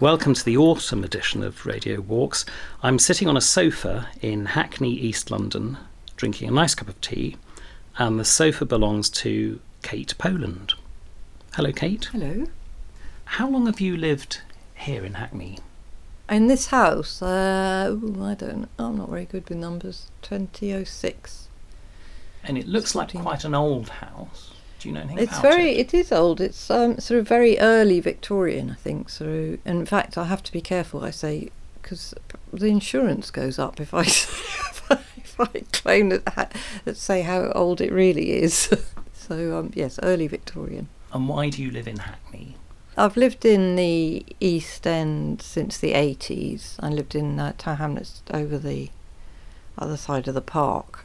Welcome to the autumn edition of Radio Walks. I'm sitting on a sofa in Hackney, East London, drinking a nice cup of tea, and the sofa belongs to Kate Poland. Hello, Kate. Hello. How long have you lived here in Hackney? In this house, uh, ooh, I don't. I'm not very good with numbers. 2006. And it looks like quite an old house. Do you know anything It's very. it? It is old. It's um, sort of very early Victorian, I think. So, in fact, I have to be careful. I say because the insurance goes up if I if I, if I claim that, ha- that say how old it really is. so um, yes, early Victorian. And why do you live in Hackney? I've lived in the East End since the 80s. I lived in uh, Tower Hamlets over the other side of the park.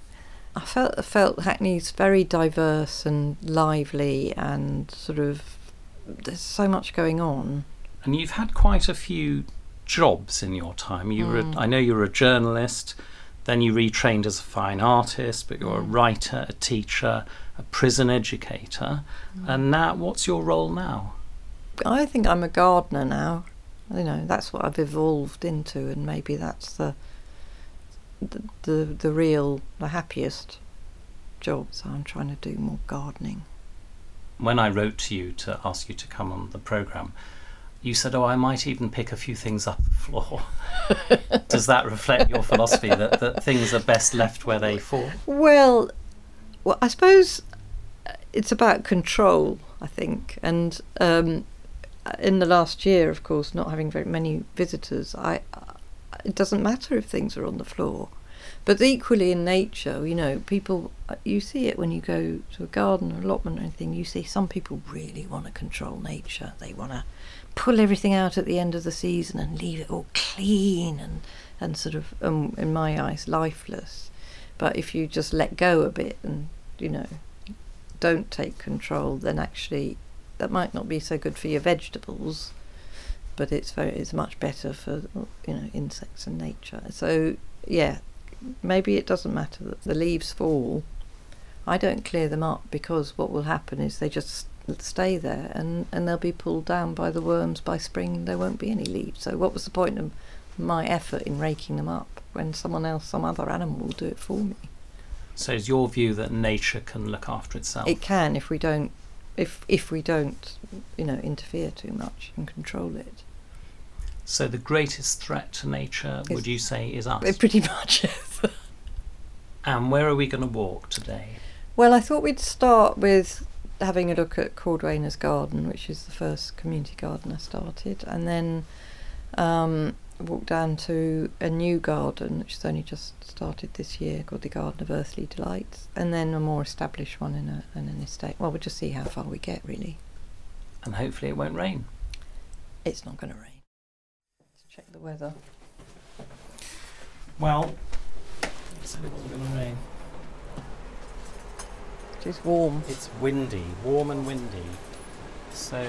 I felt felt Hackney's very diverse and lively and sort of there's so much going on. And you've had quite a few jobs in your time. You were, Mm. I know you were a journalist, then you retrained as a fine artist, but you're a Mm. writer, a teacher, a prison educator. Mm. And now, what's your role now? I think I'm a gardener now. You know, that's what I've evolved into and maybe that's the the the, the real the happiest job. So I'm trying to do more gardening. When I wrote to you to ask you to come on the programme, you said, Oh, I might even pick a few things up the floor. Does that reflect your philosophy that, that things are best left where they fall? Well, well, I suppose uh, it's about control. I think, and um, in the last year, of course, not having very many visitors, I it doesn't matter if things are on the floor. But equally in nature, you know, people uh, you see it when you go to a garden or allotment or anything. You see some people really want to control nature. They want to pull everything out at the end of the season and leave it all clean and and sort of, um, in my eyes, lifeless. But if you just let go a bit and you know don't take control, then actually that might not be so good for your vegetables, but it's very it's much better for you know insects and nature. So yeah, maybe it doesn't matter that the leaves fall. I don't clear them up because what will happen is they just stay there and, and they'll be pulled down by the worms by spring there won't be any leaves. So what was the point of my effort in raking them up when someone else, some other animal will do it for me? So, is your view that nature can look after itself? It can if we don't, if if we don't, you know, interfere too much and control it. So, the greatest threat to nature, would you say, is us? It pretty much is. And where are we going to walk today? well, I thought we'd start with having a look at Cordwainer's garden, which is the first community garden I started, and then um, walk down to a new garden, which has only just started this year, called the Garden of Earthly Delights, and then a more established one in, a, in an estate. Well, we'll just see how far we get, really. And hopefully it won't rain. It's not going to rain. Check the weather. Well, it said it wasn't going to rain. It is warm. It's windy, warm and windy. So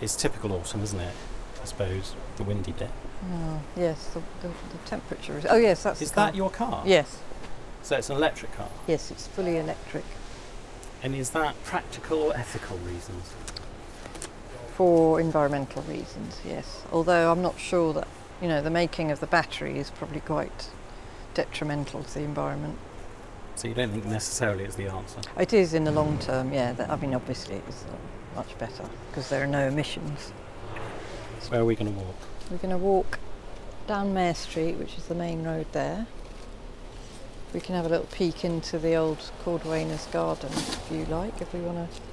it's typical autumn, isn't it? I suppose the windy bit. Oh, yes, the, the, the temperature is. Oh, yes, that's. Is that your car? Yes, So it's an electric car. yes, it's fully electric And is that practical or ethical reasons? For environmental reasons. Yes, although I'm not sure that you know the making of the battery is probably quite detrimental to the environment. So you don't think necessarily it's the answer? It is in the long term. Yeah, that, I mean, obviously it's uh, much better because there are no emissions. So where are we going to walk? We're going to walk down Mare Street, which is the main road there. We can have a little peek into the old Cordwainer's garden if you like, if we want to.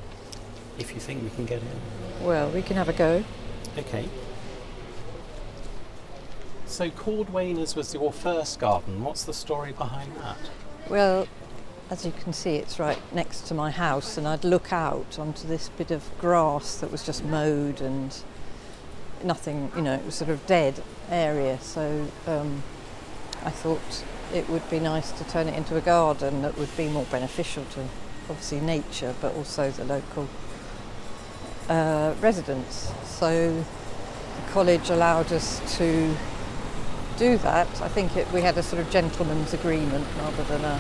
If you think we can get in. Well, we can have a go. Okay. So Cordwainer's was your first garden. What's the story behind that? Well, as you can see, it's right next to my house, and I'd look out onto this bit of grass that was just mowed and nothing, you know, it was sort of dead area. So um, I thought it would be nice to turn it into a garden that would be more beneficial to obviously nature, but also the local uh, residents. So the college allowed us to do that. I think it, we had a sort of gentleman's agreement rather than a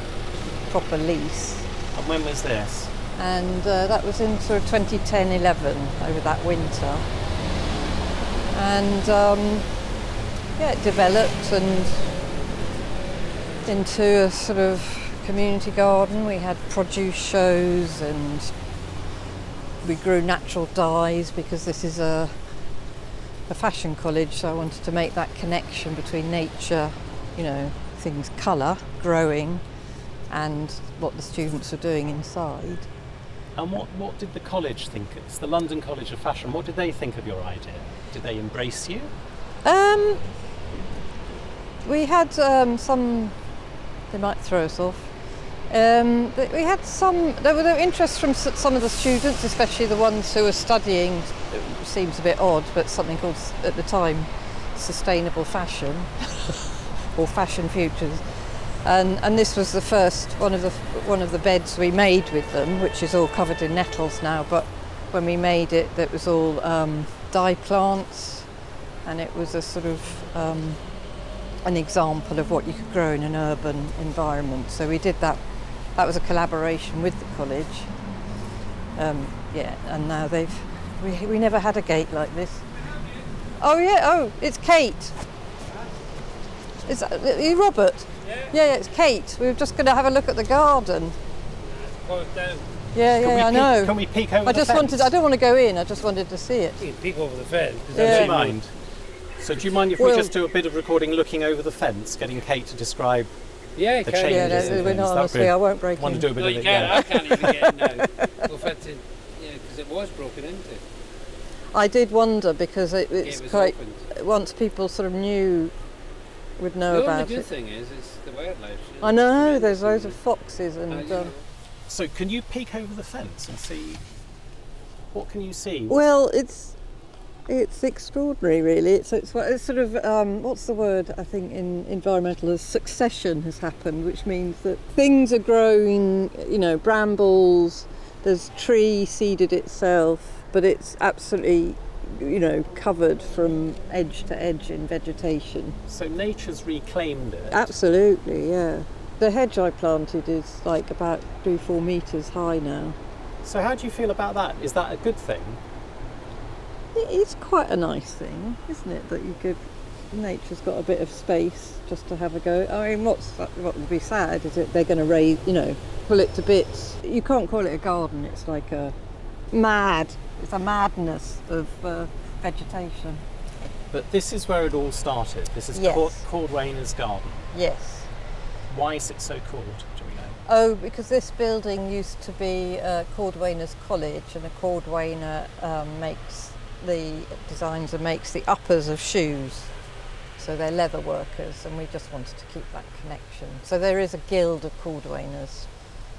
proper lease. And when was this? And uh, that was in sort of 2010 11 over that winter. and um, yeah, it developed and into a sort of community garden. We had produce shows and we grew natural dyes because this is a a fashion college, so I wanted to make that connection between nature, you know, things colour, growing, and what the students were doing inside. And what, what did the college think? It's the London College of Fashion. What did they think of your idea? Did they embrace you? Um, we had um, some. They might throw us off. Um, we had some. There were interest from some of the students, especially the ones who were studying. It seems a bit odd, but something called at the time sustainable fashion or fashion futures. And, and this was the first one of the one of the beds we made with them, which is all covered in nettles now. But when we made it, that was all um, dye plants, and it was a sort of um, an example of what you could grow in an urban environment. So we did that. That was a collaboration with the college. Um, yeah, and now they've. We, we never had a gate like this. Oh yeah. Oh, it's Kate. Is that, are you Robert? Yeah, Yeah, yeah, it's Kate. We were just going to have a look at the garden. go down. Yeah, Can yeah, I peek- know. Can we peek over the fence? I the just fence? wanted. I don't want to go in. I just wanted to see it. You can peek over the fence. 'cause Yeah. Do you mind? So do you mind if Well- we just do a bit of recording looking over the fence, getting Kate to describe Yeah, you the can. changes Yeah, and no, things? we're not That'd honestly. be- I won't break want to do a bit No, of you it. can't. yeah. I can't even get in now. We'll fit. Yeah, because it was broken into. I did wonder because it, it's it quite. opened. Once people sort of knew, would know the about only good thing is, it's the wildlife. you I know. it's There's loads of foxes and, and. uh, you Um, So can you peek over the fence and see what can you see? well, it's it's extraordinary, really. It's it's, it's sort of um, what's the word I think in environmental is succession has happened, which means that things are growing. You know, brambles. There's tree seeded itself, but it's absolutely you know covered from edge to edge in vegetation. So nature's reclaimed it. Absolutely, yeah. The hedge I planted is like about three, four metres high now. So how do you feel about that? Is that a good thing? It is quite a nice thing, isn't it, that you give nature's got a bit of space just to have a go. I mean, what's what would be sad is that they're going to raise, you know, pull it to bits. You can't call it a garden. It's like a mad. It's a madness of uh, vegetation. But this is where it all started. This is Yes. Cord- Cordwainer's garden. Yes. Why is it so called? Do we know? Oh, because this building used to be uh, Cordwainer's College, and a Cordwainer um, makes the designs and makes the uppers of shoes. So they're leather workers, and we just wanted to keep that connection. So there is a guild of Cordwainers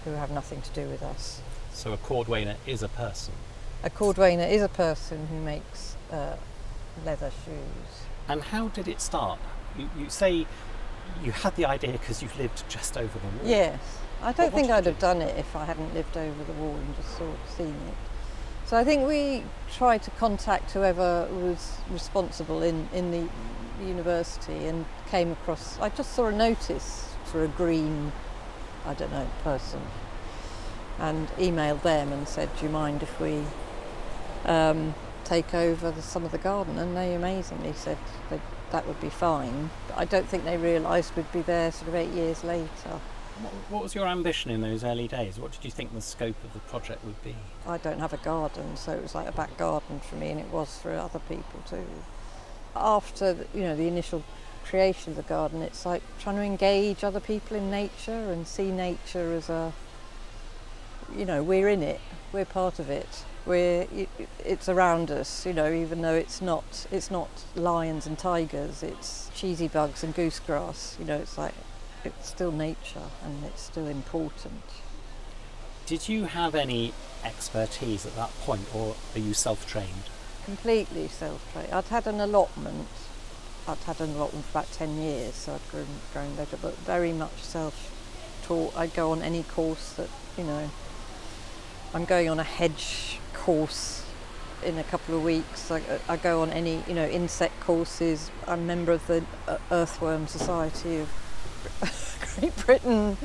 who have nothing to do with us. So a Cordwainer is a person. A Cordwainer is a person who makes uh, leather shoes. And how did it start? You, you say you had the idea because you've lived just over the wall. Yes, I don't what think I'd have done it if I hadn't lived over the wall and just saw, seen it. So I think we tried to contact whoever was responsible in, in the university and came across. I just saw a notice for a green, I don't know, person, and emailed them and said, "Do you mind if we um, take over the, some of the garden?" And they amazingly said that that would be fine. But I don't think they realised we'd be there sort of eight years later. What, was your ambition in those early days? What did you think the scope of the project would be? I don't have a garden, so it was like a back garden for me, and it was for other people too. After you know the initial creation of the garden, it's like trying to engage other people in nature and see nature as a you know we're in it, we're part of it. We're it's around us, you know, even though it's not it's not lions and tigers, it's cheesy bugs and goosegrass. You know, it's like it's still nature and it's still important. Did you have any expertise at that point, or are you self-trained? completely self-trained. I'd had an allotment. I'd had an allotment for about 10 years, so I'd grown, grown better, but very much self-taught. I'd go on any course that, you know, I'm going on a hedge course in a couple of weeks. I, I go on any, you know, insect courses. I'm a member of the uh, Earthworm Society of Great Britain.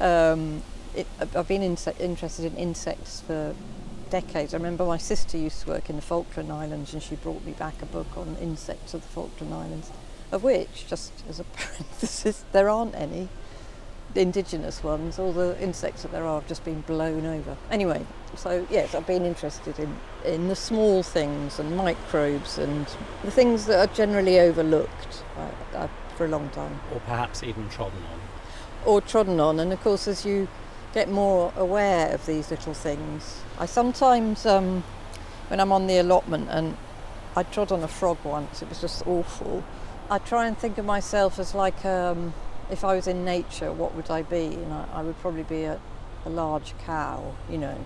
Um, it, I've been interested in insects for decades. I remember my sister used to work in the Falkland Islands and she brought me back a book on insects of the Falkland Islands, of which, just as a parenthesis, there aren't any indigenous ones. All the insects that there are have just been blown over. Anyway, so yes, I've been interested in, in the small things and microbes and the things that are generally overlooked uh, uh, for a long time Or perhaps even trodden on. or trodden on. And of course, as you get more aware of these little things, I sometimes, um, when I'm on the allotment and I trod on a frog once, it was just awful. I try and think of myself as like, um, if I was in nature, what would I be? And I, I would probably be a, a large cow, you know.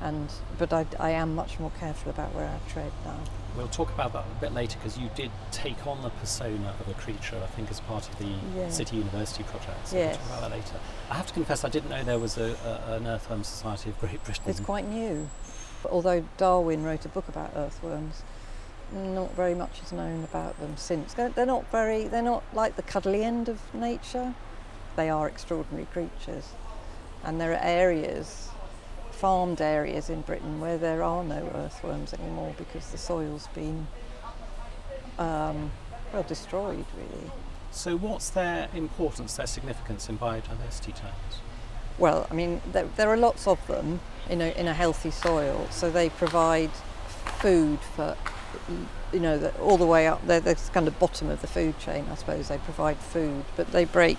And but I, I am much more careful about where I tread now. We'll talk about that a bit later because you did take on the persona of a creature, I think, as part of the Yeah. City University project. So Yes. we'll talk about that later. I have to confess, I didn't know there was a, a, an Earthworm Society of Great Britain. It's quite new. But although Darwin wrote a book about earthworms, not very much is known about them since. They're, they're not very, they're not like the cuddly end of nature. They are extraordinary creatures. And there are areas, farmed areas in Britain where there are no earthworms anymore because the soil's been, um, well, destroyed really. So, what's their importance, their significance in biodiversity terms? Well, I mean, there, there are lots of them in a, in a healthy soil, so they provide food for, you know, the, all the way up. They're the kind of bottom of the food chain, I suppose. They provide food, but they break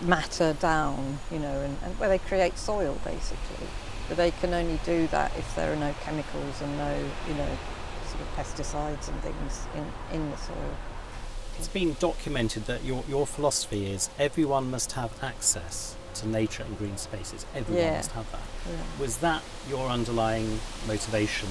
matter down, you know, and, and where they create soil basically. But they can only do that if there are no chemicals and no, you know, sort of pesticides and things in, in the soil. It's been documented that your, your philosophy is everyone must have access to nature and green spaces. Everyone Yeah. must have that. Yeah. Was that your underlying motivation?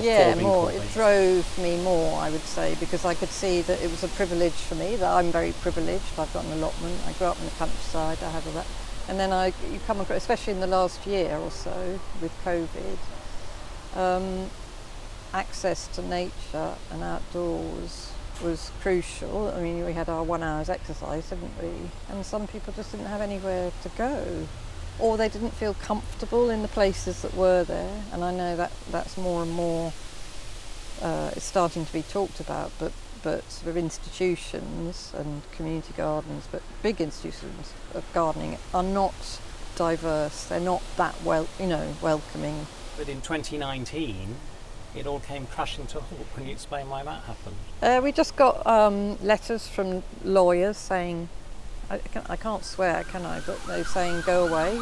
Yeah, more. It drove me more, I would say, because I could see that it was a privilege for me. That I'm very privileged. I've got an allotment. I grew up in the countryside. I have that, and then I you come across, especially in the last year or so with COVID, um, access to nature and outdoors was crucial. I mean, we had our one hour's exercise, didn't we? And some people just didn't have anywhere to go or they didn't feel comfortable in the places that were there. And I know that that's more and more uh, starting to be talked about, but but sort of institutions and community gardens, but big institutions of gardening are not diverse. They're not that well, you know, welcoming. But in 2019, it all came crashing to a halt. Can you explain why that happened? Uh, we just got um, letters from lawyers saying, I, can, I can't swear, can I? But they're saying go away.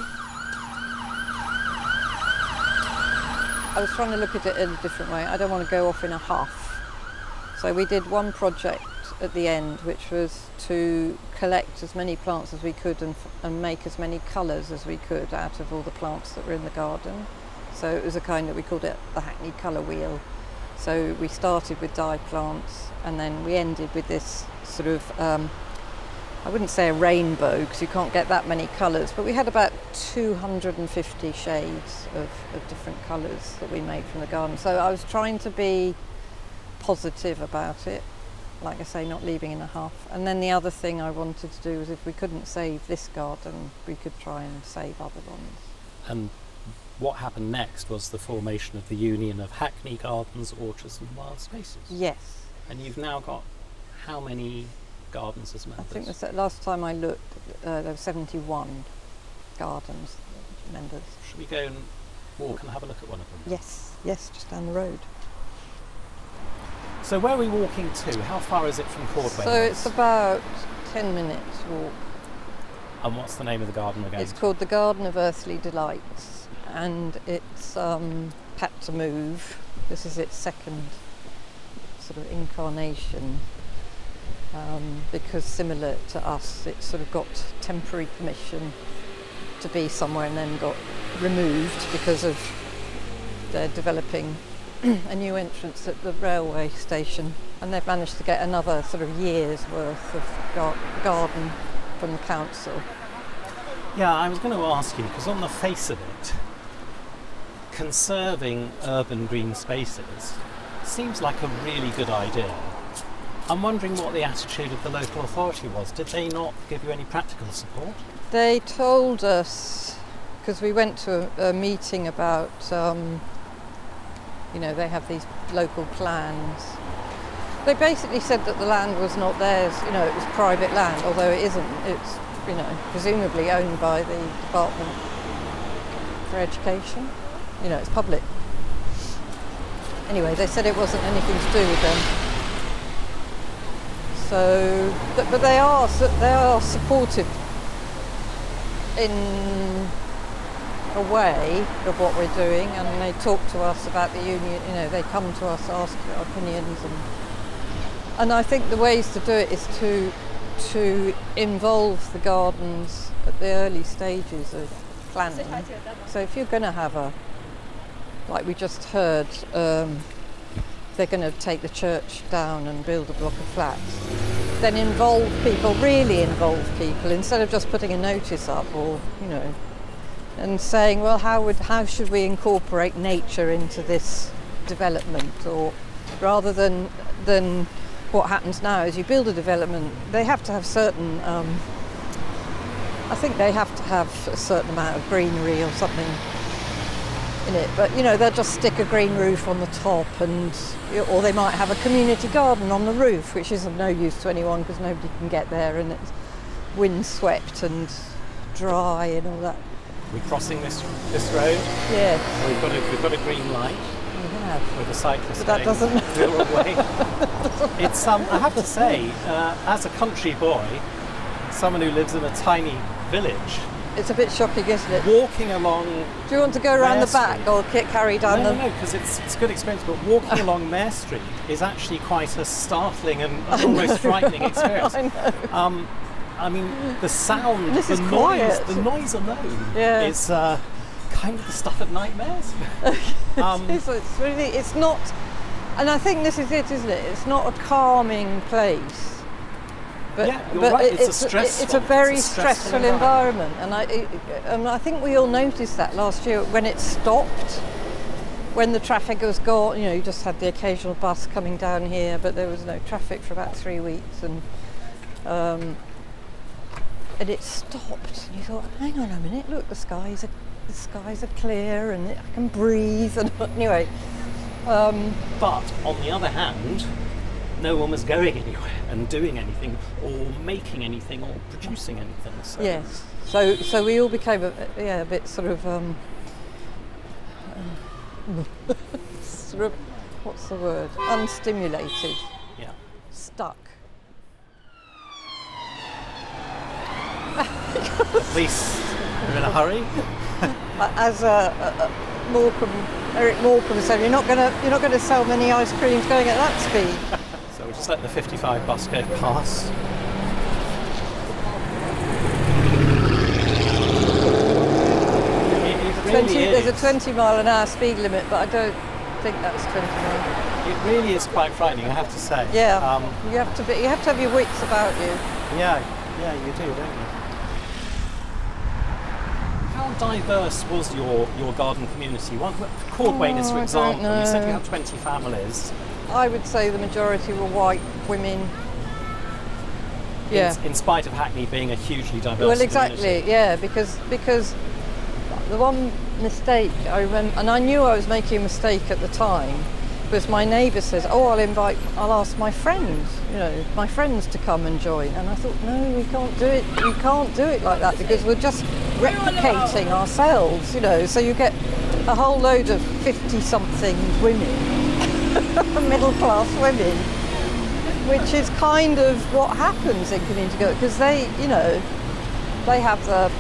I was trying to look at it in a different way. I don't want to go off in a huff. So we did one project at the end, which was to collect as many plants as we could and, and make as many colours as we could out of all the plants that were in the garden. So it was a kind of, we called it the Hackney Colour Wheel. So we started with dye plants and then we ended with this sort of, um, I wouldn't say a rainbow because you can't get that many colours, but we had about 250 shades of, of different colours that we made from the garden. So I was trying to be positive about it, like I say, not leaving in a huff. And then the other thing I wanted to do was if we couldn't save this garden, we could try and save other ones. And what happened next was the formation of the Union of Hackney Gardens, Orchards and Wild Spaces. Yes, And you've now got how many gardens as members? I think the last time I looked, uh, there were 71 gardens members. Should we go and walk and have a look at one of them? Yes, yes, just down the road. So where are we walking to? How far is it from Cordway? So it's about 10 minutes walk. And what's the name of the garden we're It's called the Garden of Earthly Delights, and it's um, had to move. This is its second sort of incarnation, um, because similar to us, it sort of got temporary permission to be somewhere and then got removed because of they're developing a new entrance at the railway station, and they've managed to get another sort of year's worth of gar- garden from the council. Yeah, I was going to ask you because on the face of it, conserving urban green spaces seems like a really good idea. I'm wondering what the attitude of the local authority was. Did they not give you any practical support? They told us because we went to a, a meeting about, um, you know, they have these local plans. They basically said that the land was not theirs, you know, it was private land, although it isn't. It's, you know, presumably owned by the Department for Education. You know, it's public. Anyway, they said it wasn't anything to do with them. So, but, they are they are supportive in a way of what we're doing, and they talk to us about the union. You know, they come to us, ask our opinions, and and I think the ways to do it is to to involve the gardens at the early stages of planning. So if you're going to have a, like we just heard, um, they're going to take the church down and build a block of flats, then involve people, really involve people, instead of just putting a notice up or, you know, and saying, well, how would, how should we incorporate nature into this development, or rather than than what happens now is you build a development, they have to have certain. Um, I think they have to have a certain amount of greenery or something in it. But you know, they'll just stick a green roof on the top, and or they might have a community garden on the roof, which is of no use to anyone because nobody can get there, and it's windswept and dry and all that. We're crossing this this road. Yeah, We've got a we've got a green light we have. with a cyclist But that doesn't- way. it's um I have to say, uh, as a country boy, someone who lives in a tiny village, It's a bit shocking, isn't it? walking along Do you want to go around the back Street. or carry down no, the? no, no, because it's it's a good experience. But walking along Mare Street is actually quite a startling and almost frightening experience. I know. Um, I mean, the sound, This the is noise, quiet. the noise alone Yeah. is uh, kind of the stuff of nightmares. um, It's, it's really, it's not, and I think this is it, isn't it? It's not a calming place. But, Yeah, but right, it- it's a It's a very it's a stressful stressful environment, and I, it, and I think we all noticed that last year when it stopped, when the traffic was gone. You know, you just had the occasional bus coming down here, but there was no traffic for about three weeks, and um, and it stopped. And you thought, hang on a minute, look, the skies are the skies are clear, and I can breathe. And anyway, um, but on the other hand, no one was going anywhere and doing anything or making anything or producing anything. So yes. So so we all became a, yeah a bit sort of um, sort of what's the word unstimulated, yeah. stuck. At least we're in a hurry. As uh, uh, uh, Eric Morecambe said, you're not gonna you're not gonna sell many ice creams going at that speed. So we'll just let the 55 bus go past. It 20, there's a 20 mile an hour speed limit, but I don't think that's 20 miles. It really is quite frightening, I have to say. Yeah, Um, you have to be you have to have your wits about you. yeah, yeah, you do, don't you? How diverse was your, your garden community? One, Cordwainers, Oh, for I example, you said you had 20 families. I would say the majority were white women. Yeah. In, in spite of Hackney being a hugely diverse Well, exactly. community. Yeah, because because the one mistake I remember, and I knew I was making a mistake at the time, was my neighbour says, "Oh, I'll invite, I'll ask my friends, you know, my friends to come and join." And I thought, no, we can't do it. We can't do it like that because we're just replicating ourselves, you know. So you get a whole load of fifty-something women, middle class women, which is kind of what happens in community garden because they, you know, they have the.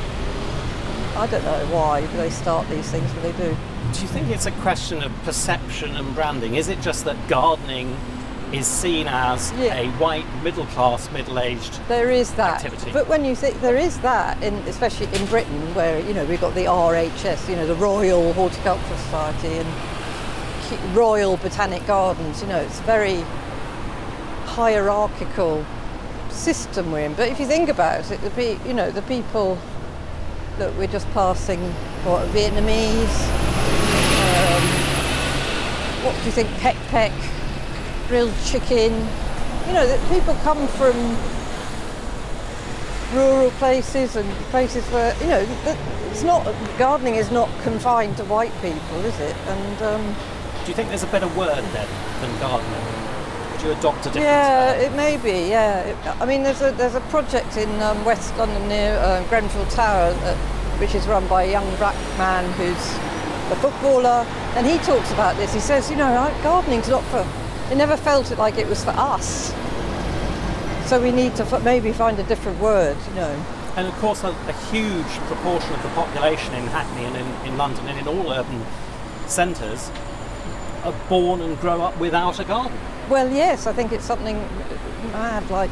I don't know why they start these things, but they do. Do you think it's a question of perception and branding? Is it just that gardening is seen as Yeah. a white, middle class, middle aged? There is that, Activity. but when you think there is that, in, especially in Britain, where you know we've got the RHS, you know, the Royal Horticultural Society and Royal Botanic Gardens. You know, it's a very hierarchical system we're in. But if you think about it, the pe- you know the people that we're just passing, what Vietnamese. Um, what do you think? Peck peck, grilled chicken. You know, that people come from rural places and places where you know it's not gardening is not confined to white people, is it? And um, Do you think there's a better word then than gardening? Would you adopt a different yeah, term? it may be. Yeah, It- I mean, there's a there's a project in um, West London near uh, Grenfell Tower, uh, which is run by a young black man who's a footballer, and he talks about this. He says, you know, gardening's not for. He never felt it like it was for us. So we need to f- maybe find a different word, you know. And of course, a, a huge proportion of the population in Hackney and in, in London and in all urban centres are born and grow up without a garden. Well, yes, I think it's something mad, like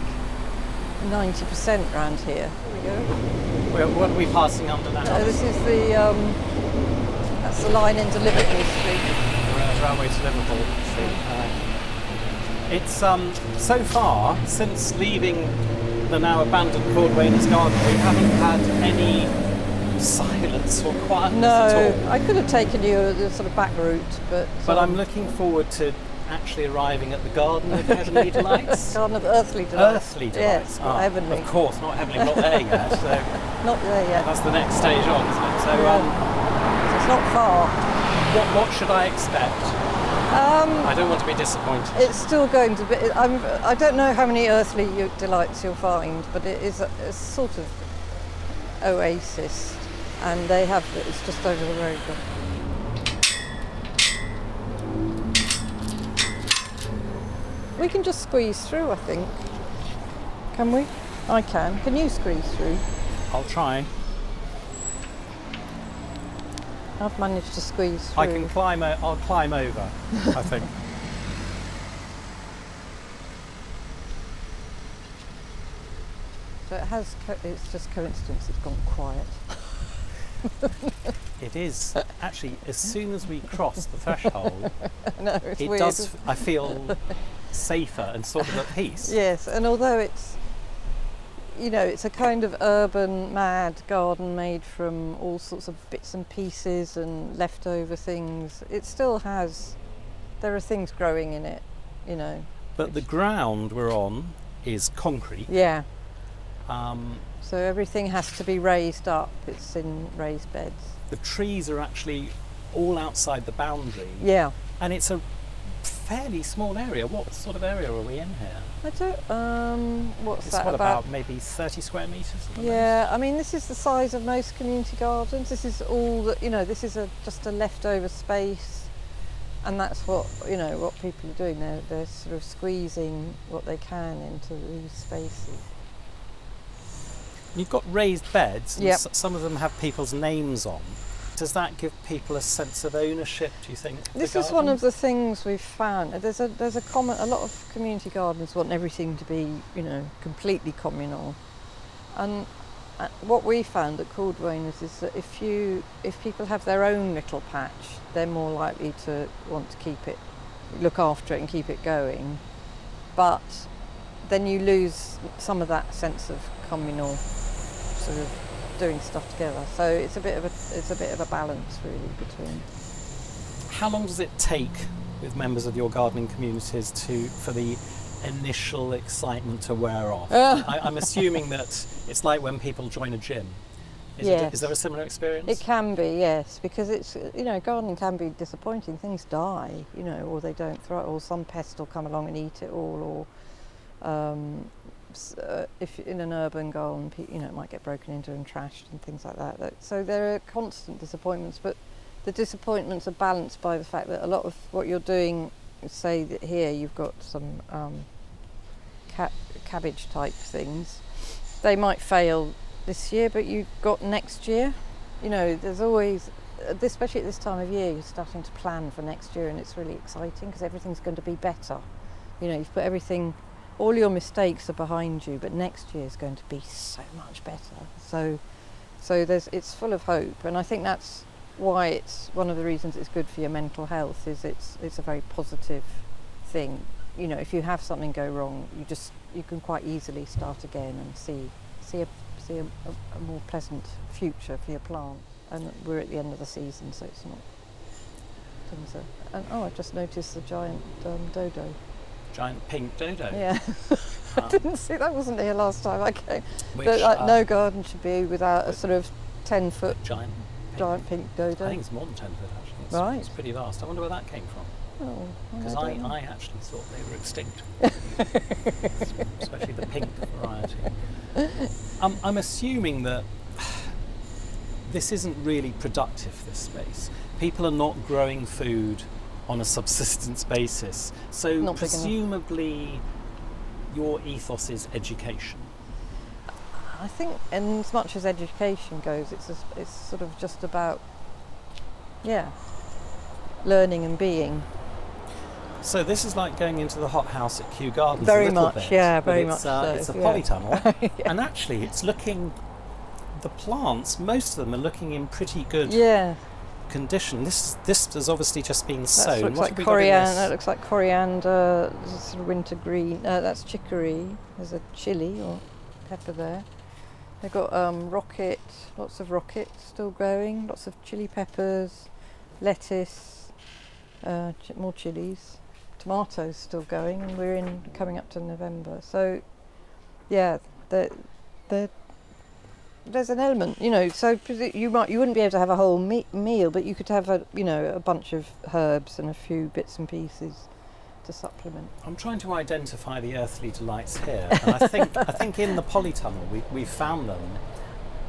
90% round here. There we go. Where, what are we passing under now? Uh, this is the um, that's the line into Liverpool Street. Ra- railway to Liverpool. Street. Uh, it's um, so far since leaving the now abandoned Cordwainers Garden, we haven't had any silence or quietness at No, all. I could have taken you a, a sort of back route, but But um, I'm looking forward to actually arriving at the Garden of Heavenly Delights. Garden of Earthly Delights. Earthly Yes, delights. not Ah, heavenly. Of course, not heavenly, not there yet. So Not there yet. that's the next stage on, isn't it? So, Yeah. um, So it's not far. what, what should I expect? Um, I don't want to be disappointed. it's still going to be. I'm, I don't know how many earthly delights you'll find, but it is a, a sort of oasis, and they have. It's just over the road. We can just squeeze through, I think. Can we? I can. Can you squeeze through? I'll try. I've managed to squeeze through. I can climb. O- I'll climb over. I think. So it has. Co- it's just coincidence. It's gone quiet. It is actually as soon as we cross the threshold, no, it weird. does. I feel safer and sort of at peace. Yes, and although it's, you know, it's a kind of urban mad garden made from all sorts of bits and pieces and leftover things, it still has, there are things growing in it, you know. But the ground we're on is concrete. Yeah, Um, so everything has to be raised up, it's in raised beds. the trees are actually all outside the boundary, Yeah, and it's a fairly small area. What sort of area are we in here? I don't, um, what's It's that what about? about maybe 30 square metres? Yeah, I mean, this is the size of most community gardens. This is all that, you know, this is a, just a leftover space. And that's what, you know, what people are doing. They're, they're sort of squeezing what they can into these spaces. You've got raised beds, and Yep. s- some of them have people's names on. Does that give people a sense of ownership? Do you think? This is one of the things we've found. There's a there's a common a lot of community gardens want everything to be you know completely communal, and uh, what we found at Cordwainers is that if you if people have their own little patch, they're more likely to want to keep it, look after it and keep it going, but then you lose some of that sense of communal sort of doing stuff together. So it's a bit of a it's a bit of a balance really between. How long does it take with members of your gardening communities to for the initial excitement to wear off? Ah. I, I'm assuming that it's like when people join a gym. Is, Yes. is there a similar experience? It can be, yes, because it's you know gardening can be disappointing. Things die, you know, or they don't thrive, or some pest will come along and eat it all, or um, uh, if in an urban garden, you know, it might get broken into and trashed and things like that. So there are constant disappointments, but the disappointments are balanced by the fact that a lot of what you're doing, say that here you've got some um, ca- cabbage type things, they might fail this year, but you've got next year. You know, there's always, especially at this time of year, you're starting to plan for next year, and it's really exciting because everything's going to be better. You know, you've put everything, all your mistakes are behind you, but next year is going to be so much better. So, so there's, it's full of hope, and I think that's why it's one of the reasons it's good for your mental health. Is it's it's a very positive thing. You know, if you have something go wrong, you just you can quite easily start again and see see a see a, a, a more pleasant future for your plant. And we're at the end of the season, so it's not things are. And oh, I just noticed the giant um, dodo. Giant pink dodo. Yeah, I didn't see that wasn't here last time I came. Which, But, like, uh, no garden should be without a sort of ten foot giant. giant pink dodo. I think it's more than 10 foot actually. It's, Right. it's pretty vast. I wonder where that came from. Oh, Because I I. I actually thought they were extinct, especially the pink variety. Um, I'm assuming that this isn't really productive, this space. People are not growing food on a subsistence basis. So, Not presumably, your ethos is education. I think, in as much as education goes, it's a, it's sort of just about, yeah, learning and being. So this is like going into the hothouse at Kew Gardens. Very much, bit, yeah, very much uh, so, It's a yeah. polytunnel, and actually, it's looking. The plants, most of them are looking in pretty good Yeah, condition. This this has obviously just been that sown. looks What like have we got in coriander. That looks like coriander. Sort of winter green. Uh, that's chicory. There's a chili or pepper there. They've got um, rocket. Lots of rocket still growing. Lots of chili peppers, lettuce, uh, ch- more chilies, tomatoes still going, and we're in coming up to November. So, yeah, the the there's an element, you know. So you might you wouldn't be able to have a whole me- meal, but you could have a you know a bunch of herbs and a few bits and pieces to supplement. I'm trying to identify the earthly delights here, and I think I think in the polytunnel we we found them,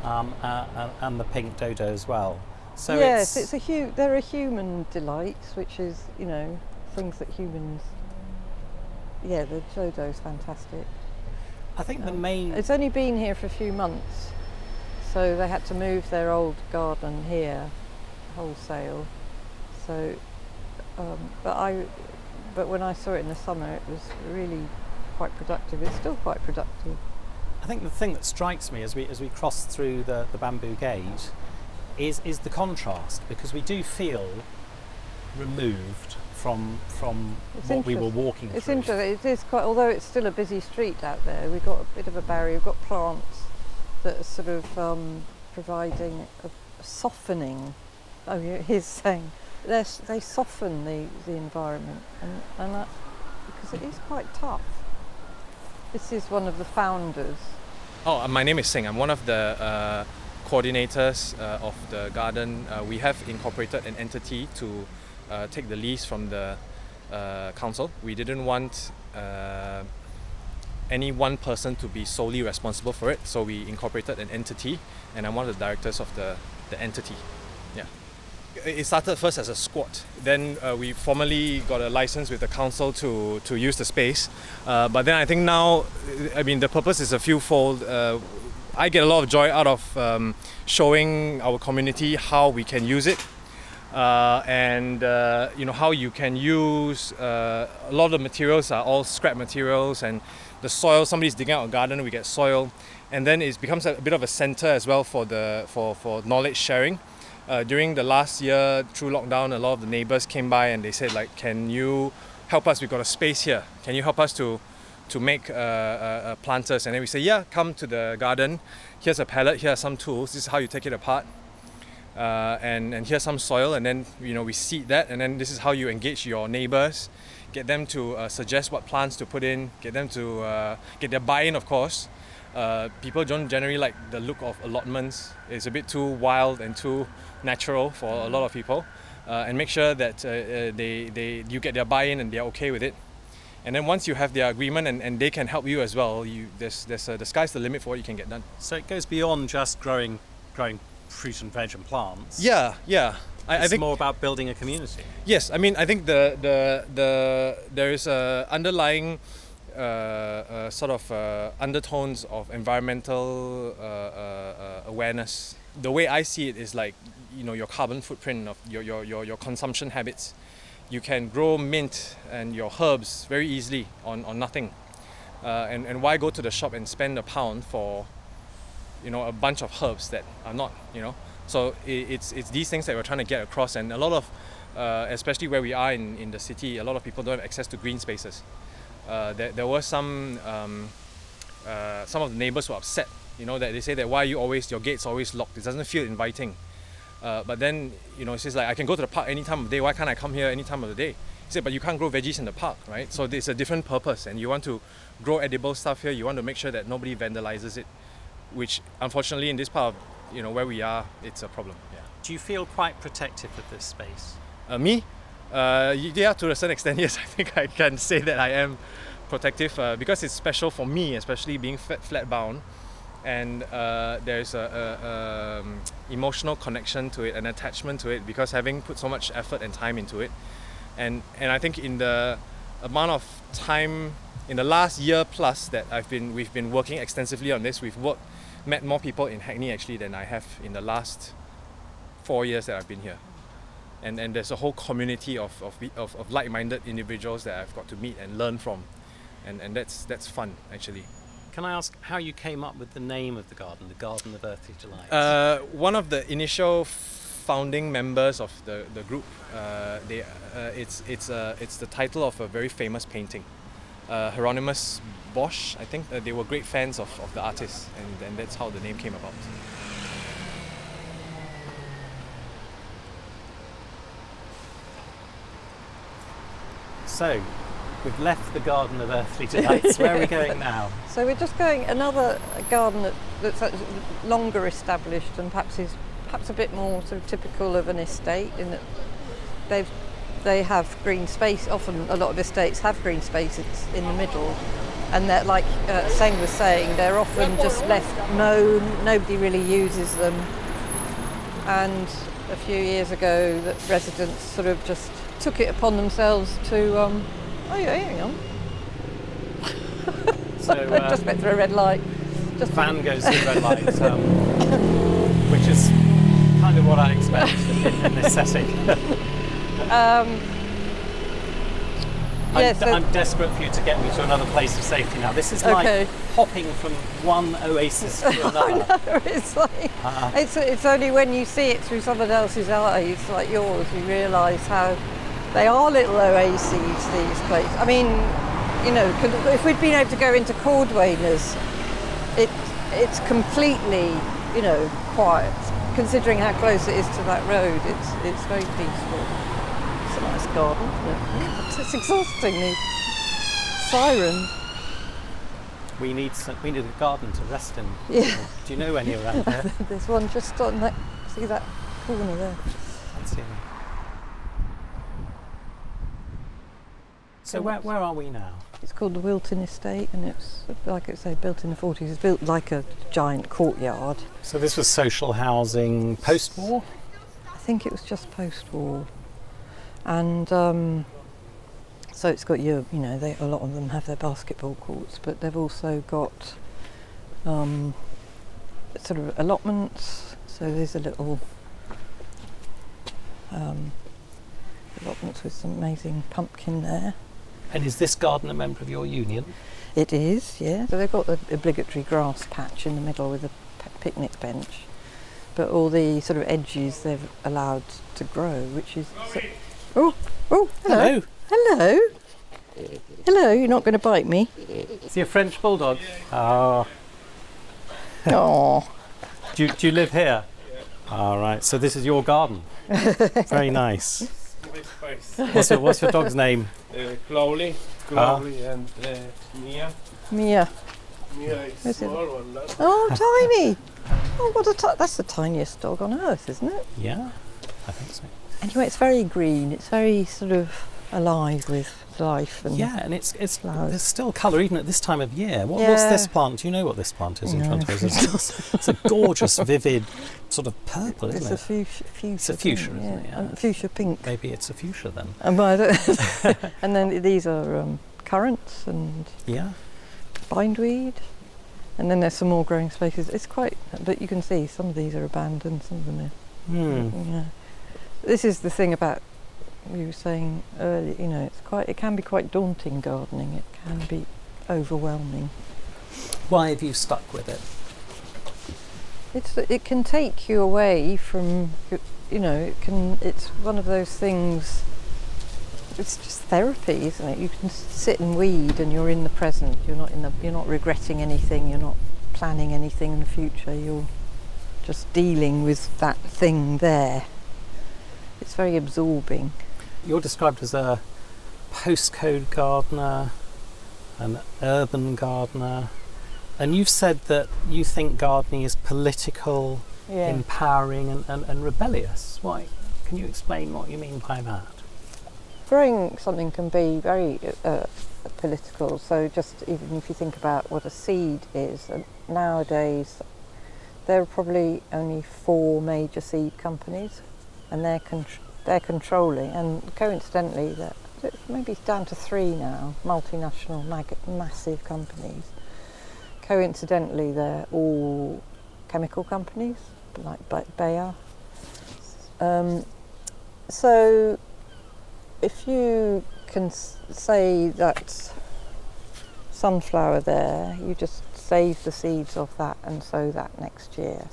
um, uh, uh, and the pink dodo as well. So yes, it's, it's, a hu- there are human delights, which is you know things that humans. Yeah, the dodo's fantastic. I think the um, main It's only been here for a few months, so they had to move their old garden here, wholesale. So, um, but I, but when I saw it in the summer, it was really quite productive. It's still quite productive. I think the thing that strikes me as we as we cross through the, the bamboo gate is is the contrast because we do feel removed from from It's what we were walking It's through. interesting. It is quite, although it's still a busy street out there. We've got a bit of a barrier. We've got plants that are sort of um, providing a, softening. Oh, he's saying they're they soften the, the environment, and, and that, because it is quite tough. This is one of the founders. Oh, uh, my name is Singh. I'm one of the uh, coordinators uh, of the garden. Uh, we have incorporated an entity to uh, take the lease from the uh, council. We didn't want any one person to be solely responsible for it, so we incorporated an entity, and I'm one of the directors of the, the entity. Yeah. It started first as a squat. Then uh, we formally got a license with the council to, to use the space. Uh, but then I think now, I mean, the purpose is a fewfold. Uh, I get a lot of joy out of um, showing our community how we can use it. Uh, and uh, you know how you can use uh, a lot of materials are all scrap materials and the soil somebody's digging out a garden we get soil. And then it becomes a bit of a center as well for the for, for knowledge sharing. Uh, during the last year through lockdown a lot of the neighbors came by and they said like can you help us? We've got a space here. Can you help us to to make uh, uh, uh, planters? And then we say yeah come to the garden. Here's a pallet. Here are some tools. This is how you take it apart. Uh, and and here's some soil. And then you know we seed that. And then this is how you engage your neighbors get them to uh, suggest what plants to put in get them to uh, get their buy-in of course. Uh, people don't generally like the look of allotments. It's a bit too wild and too natural for a lot of people. Uh, and make sure that uh, uh, they, they you get their buy-in and they're okay with it. And then once you have their agreement and, and they can help you as well you there's, there's uh, the sky's the limit for what you can get done. So it goes beyond just growing growing fruit and veg and plants. yeah yeah I, it's I think more about building a community. Yes, I mean I think the the the there is a underlying uh, uh, sort of uh, undertones of environmental uh, uh, uh, awareness. The way I see it is like you know your carbon footprint of your your, your, your consumption habits. You can grow mint and your herbs very easily on, on nothing. Uh, and, and why go to the shop and spend a pound for you know a bunch of herbs that are not you know so it's it's these things that we're trying to get across and a lot of uh, especially where we are in, in the city a lot of people don't have access to green spaces. Uh, there, there were some um, uh, some of the neighbors were upset you know that they say that why you always your gates always locked. It doesn't feel inviting. Uh, but then you know it's just like I can go to the park any time of the day. Why can't I come here any time of the day? He said, but you can't grow veggies in the park, right? So it's a different purpose, and you want to grow edible stuff here. You want to make sure that nobody vandalizes it, which unfortunately in this part of you know where we are, it's a problem. Yeah. Do you feel quite protective of this space? Uh, me, uh, yeah, to a certain extent, yes, I think I can say that I am protective uh, because it's special for me, especially being flat, bound, and uh, there's a um, emotional connection to it, an attachment to it, because having put so much effort and time into it, and and I think in the amount of time in the last year plus that I've been we've been working extensively on this, we've worked met more people in Hackney actually than I have in the last four years that I've been here. And, and there's a whole community of, of, of, of like-minded individuals that I've got to meet and learn from. And, and that's that's fun actually. Can I ask how you came up with the name of the garden, the Garden of Earthly Delights? uh, one of the initial founding members of the, the group uh, they, uh, it's, it's, uh, it's the title of a very famous painting uh, Hieronymus Bosch I think uh, they were great fans of, of the artist and, and that's how the name came about so, we've left the Garden of Earthly Delights. Where are we going now? So we're just going another garden that, that's longer established and perhaps is perhaps a bit more sort of typical of an estate in that they've they have green space. Often a lot of estates have green spaces in the middle, and they're like uh, Seng was saying, they're often just left known. Nobody really uses them. And a few years ago, that residents sort of just took it upon themselves to. Um, oh yeah, hang on. So, uh, just went through a red light. Just van goes through red light, um, which is kind of what I expect in, in this setting. Um, I'm, yeah, so- I'm desperate for you to get me to another place of safety now. This is like hopping from one oasis to another. it's like Uh, it's it's only when you see it through someone else's eyes, like yours, you realise how they are little oases. These places. I mean, you know, if we'd been able to go into Cordwainers, it it's completely, you know, quiet. Considering how close it is to that road, it's it's very peaceful. Garden? It's exhausting. These sirens. we need some, we need a garden to rest in. Yeah. Do you know any around here? There's one just on that. See that corner there. Let's see. So where, where are we now? It's called the Wilton Estate, and it's like I say, built in the 40s. It's built like a giant courtyard. So this was social housing post-war. I think it was just post-war, and um, so it's got your, you know, they, a lot of them have their basketball courts, but they've also got um, sort of allotments. So there's a little um, allotments with some amazing pumpkin there. And is this garden a member of your union? It is, yeah. So they've got the obligatory grass patch in the middle with a p- picnic bench, but all the sort of edges they've allowed to grow, which is. So, oh, oh, hello. Hello. Hello. Hello, you're not going to bite me. Is he a French bulldog? Oh. Oh, Do you, do you live here? All right. So this is your garden. Very nice. What's your, what's your dog's name? Uh, Crowley, Crowley and uh, Mia. Mia. Mia is Is small one. no? Oh, tiny. Oh, what a ti- that's the tiniest dog on earth, isn't it? Yeah, I think so. Anyway, it's very green. It's very sort of alive with life and Yeah, and it's it's Flowers. there's still colour even at this time of year. What, What's this plant? Do you know what this plant is in No. front of us? It's, it's a gorgeous, vivid sort of purple, It's isn't a it? fuchsia, fuchsia It's a fuchsia, pink, isn't it? yeah. Yeah. Um, fuchsia pink. Maybe it's a fuchsia then. And, well, I and then these are um, currants and Yeah. bindweed. And then there's some more growing spaces. It's quite, but you can see some of these are abandoned, some of them are. Hmm. Yeah. This is the thing about you were saying earlier. You know, it's quite. It can be quite daunting gardening. It can be overwhelming. Why have you stuck with it? It's it can take you away from you know it can it's one of those things it's just therapy isn't it you can sit and weed and you're in the present you're not in the you're not regretting anything you're not planning anything in the future you're just dealing with that thing there very absorbing You're described as a postcode gardener, an urban gardener, and you've said that you think gardening is political, Yeah. empowering, and, and, and rebellious. Why? Can you explain what you mean by that? growing something can be very uh, political. So just even if you think about what a seed is, nowadays there are probably only four major seed companies, and they're con- they're controlling. And coincidentally, that maybe it's down to three now, multinational, mag- massive companies. Coincidentally, they're all chemical companies like Bayer. Um, so if you can say that sunflower there, you just save the seeds of that and sow that next year.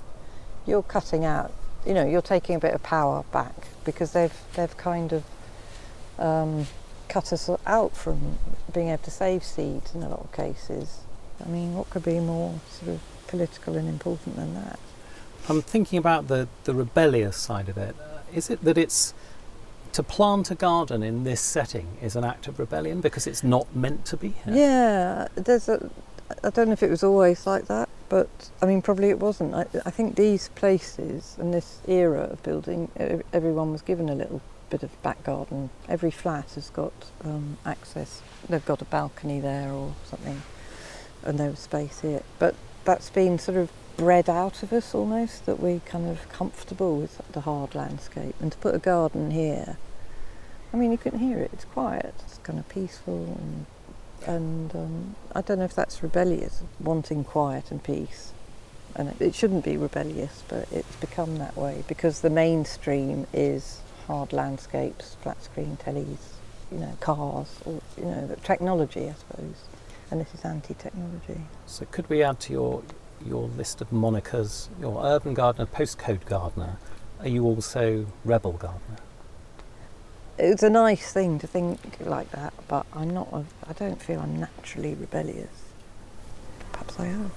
You're cutting out, you know, you're taking a bit of power back because they've they've kind of um, cut us out from being able to save seeds in a lot of cases. I mean, what could be more sort of political and important than that? I'm thinking about the, the rebellious side of it. Uh, Is it that it's to plant a garden in this setting is an act of rebellion because it's not meant to be here? Yeah, there's a. I don't know if it was always like that, but I mean, probably it wasn't. I, I think these places and this era of building, everyone was given a little bit of back garden. Every flat has got um, access. They've got a balcony there or something, and there was space here. But that's been sort of bred out of us almost that we're kind of comfortable with the hard landscape. And to put a garden here, I mean, you can hear it. It's quiet. It's kind of peaceful and and um, I don't know if that's rebellious, wanting quiet and peace. And it, shouldn't be rebellious, but it's become that way because the mainstream is hard landscapes, flat screen tellies, you know, cars, or you know, technology, I suppose. And this is anti-technology. So could we add to your your list of monikers, your urban gardener, postcode gardener, are you also rebel gardener? It's a nice thing to think like that, but I'm not. A, I don't feel I'm naturally rebellious. Perhaps I am.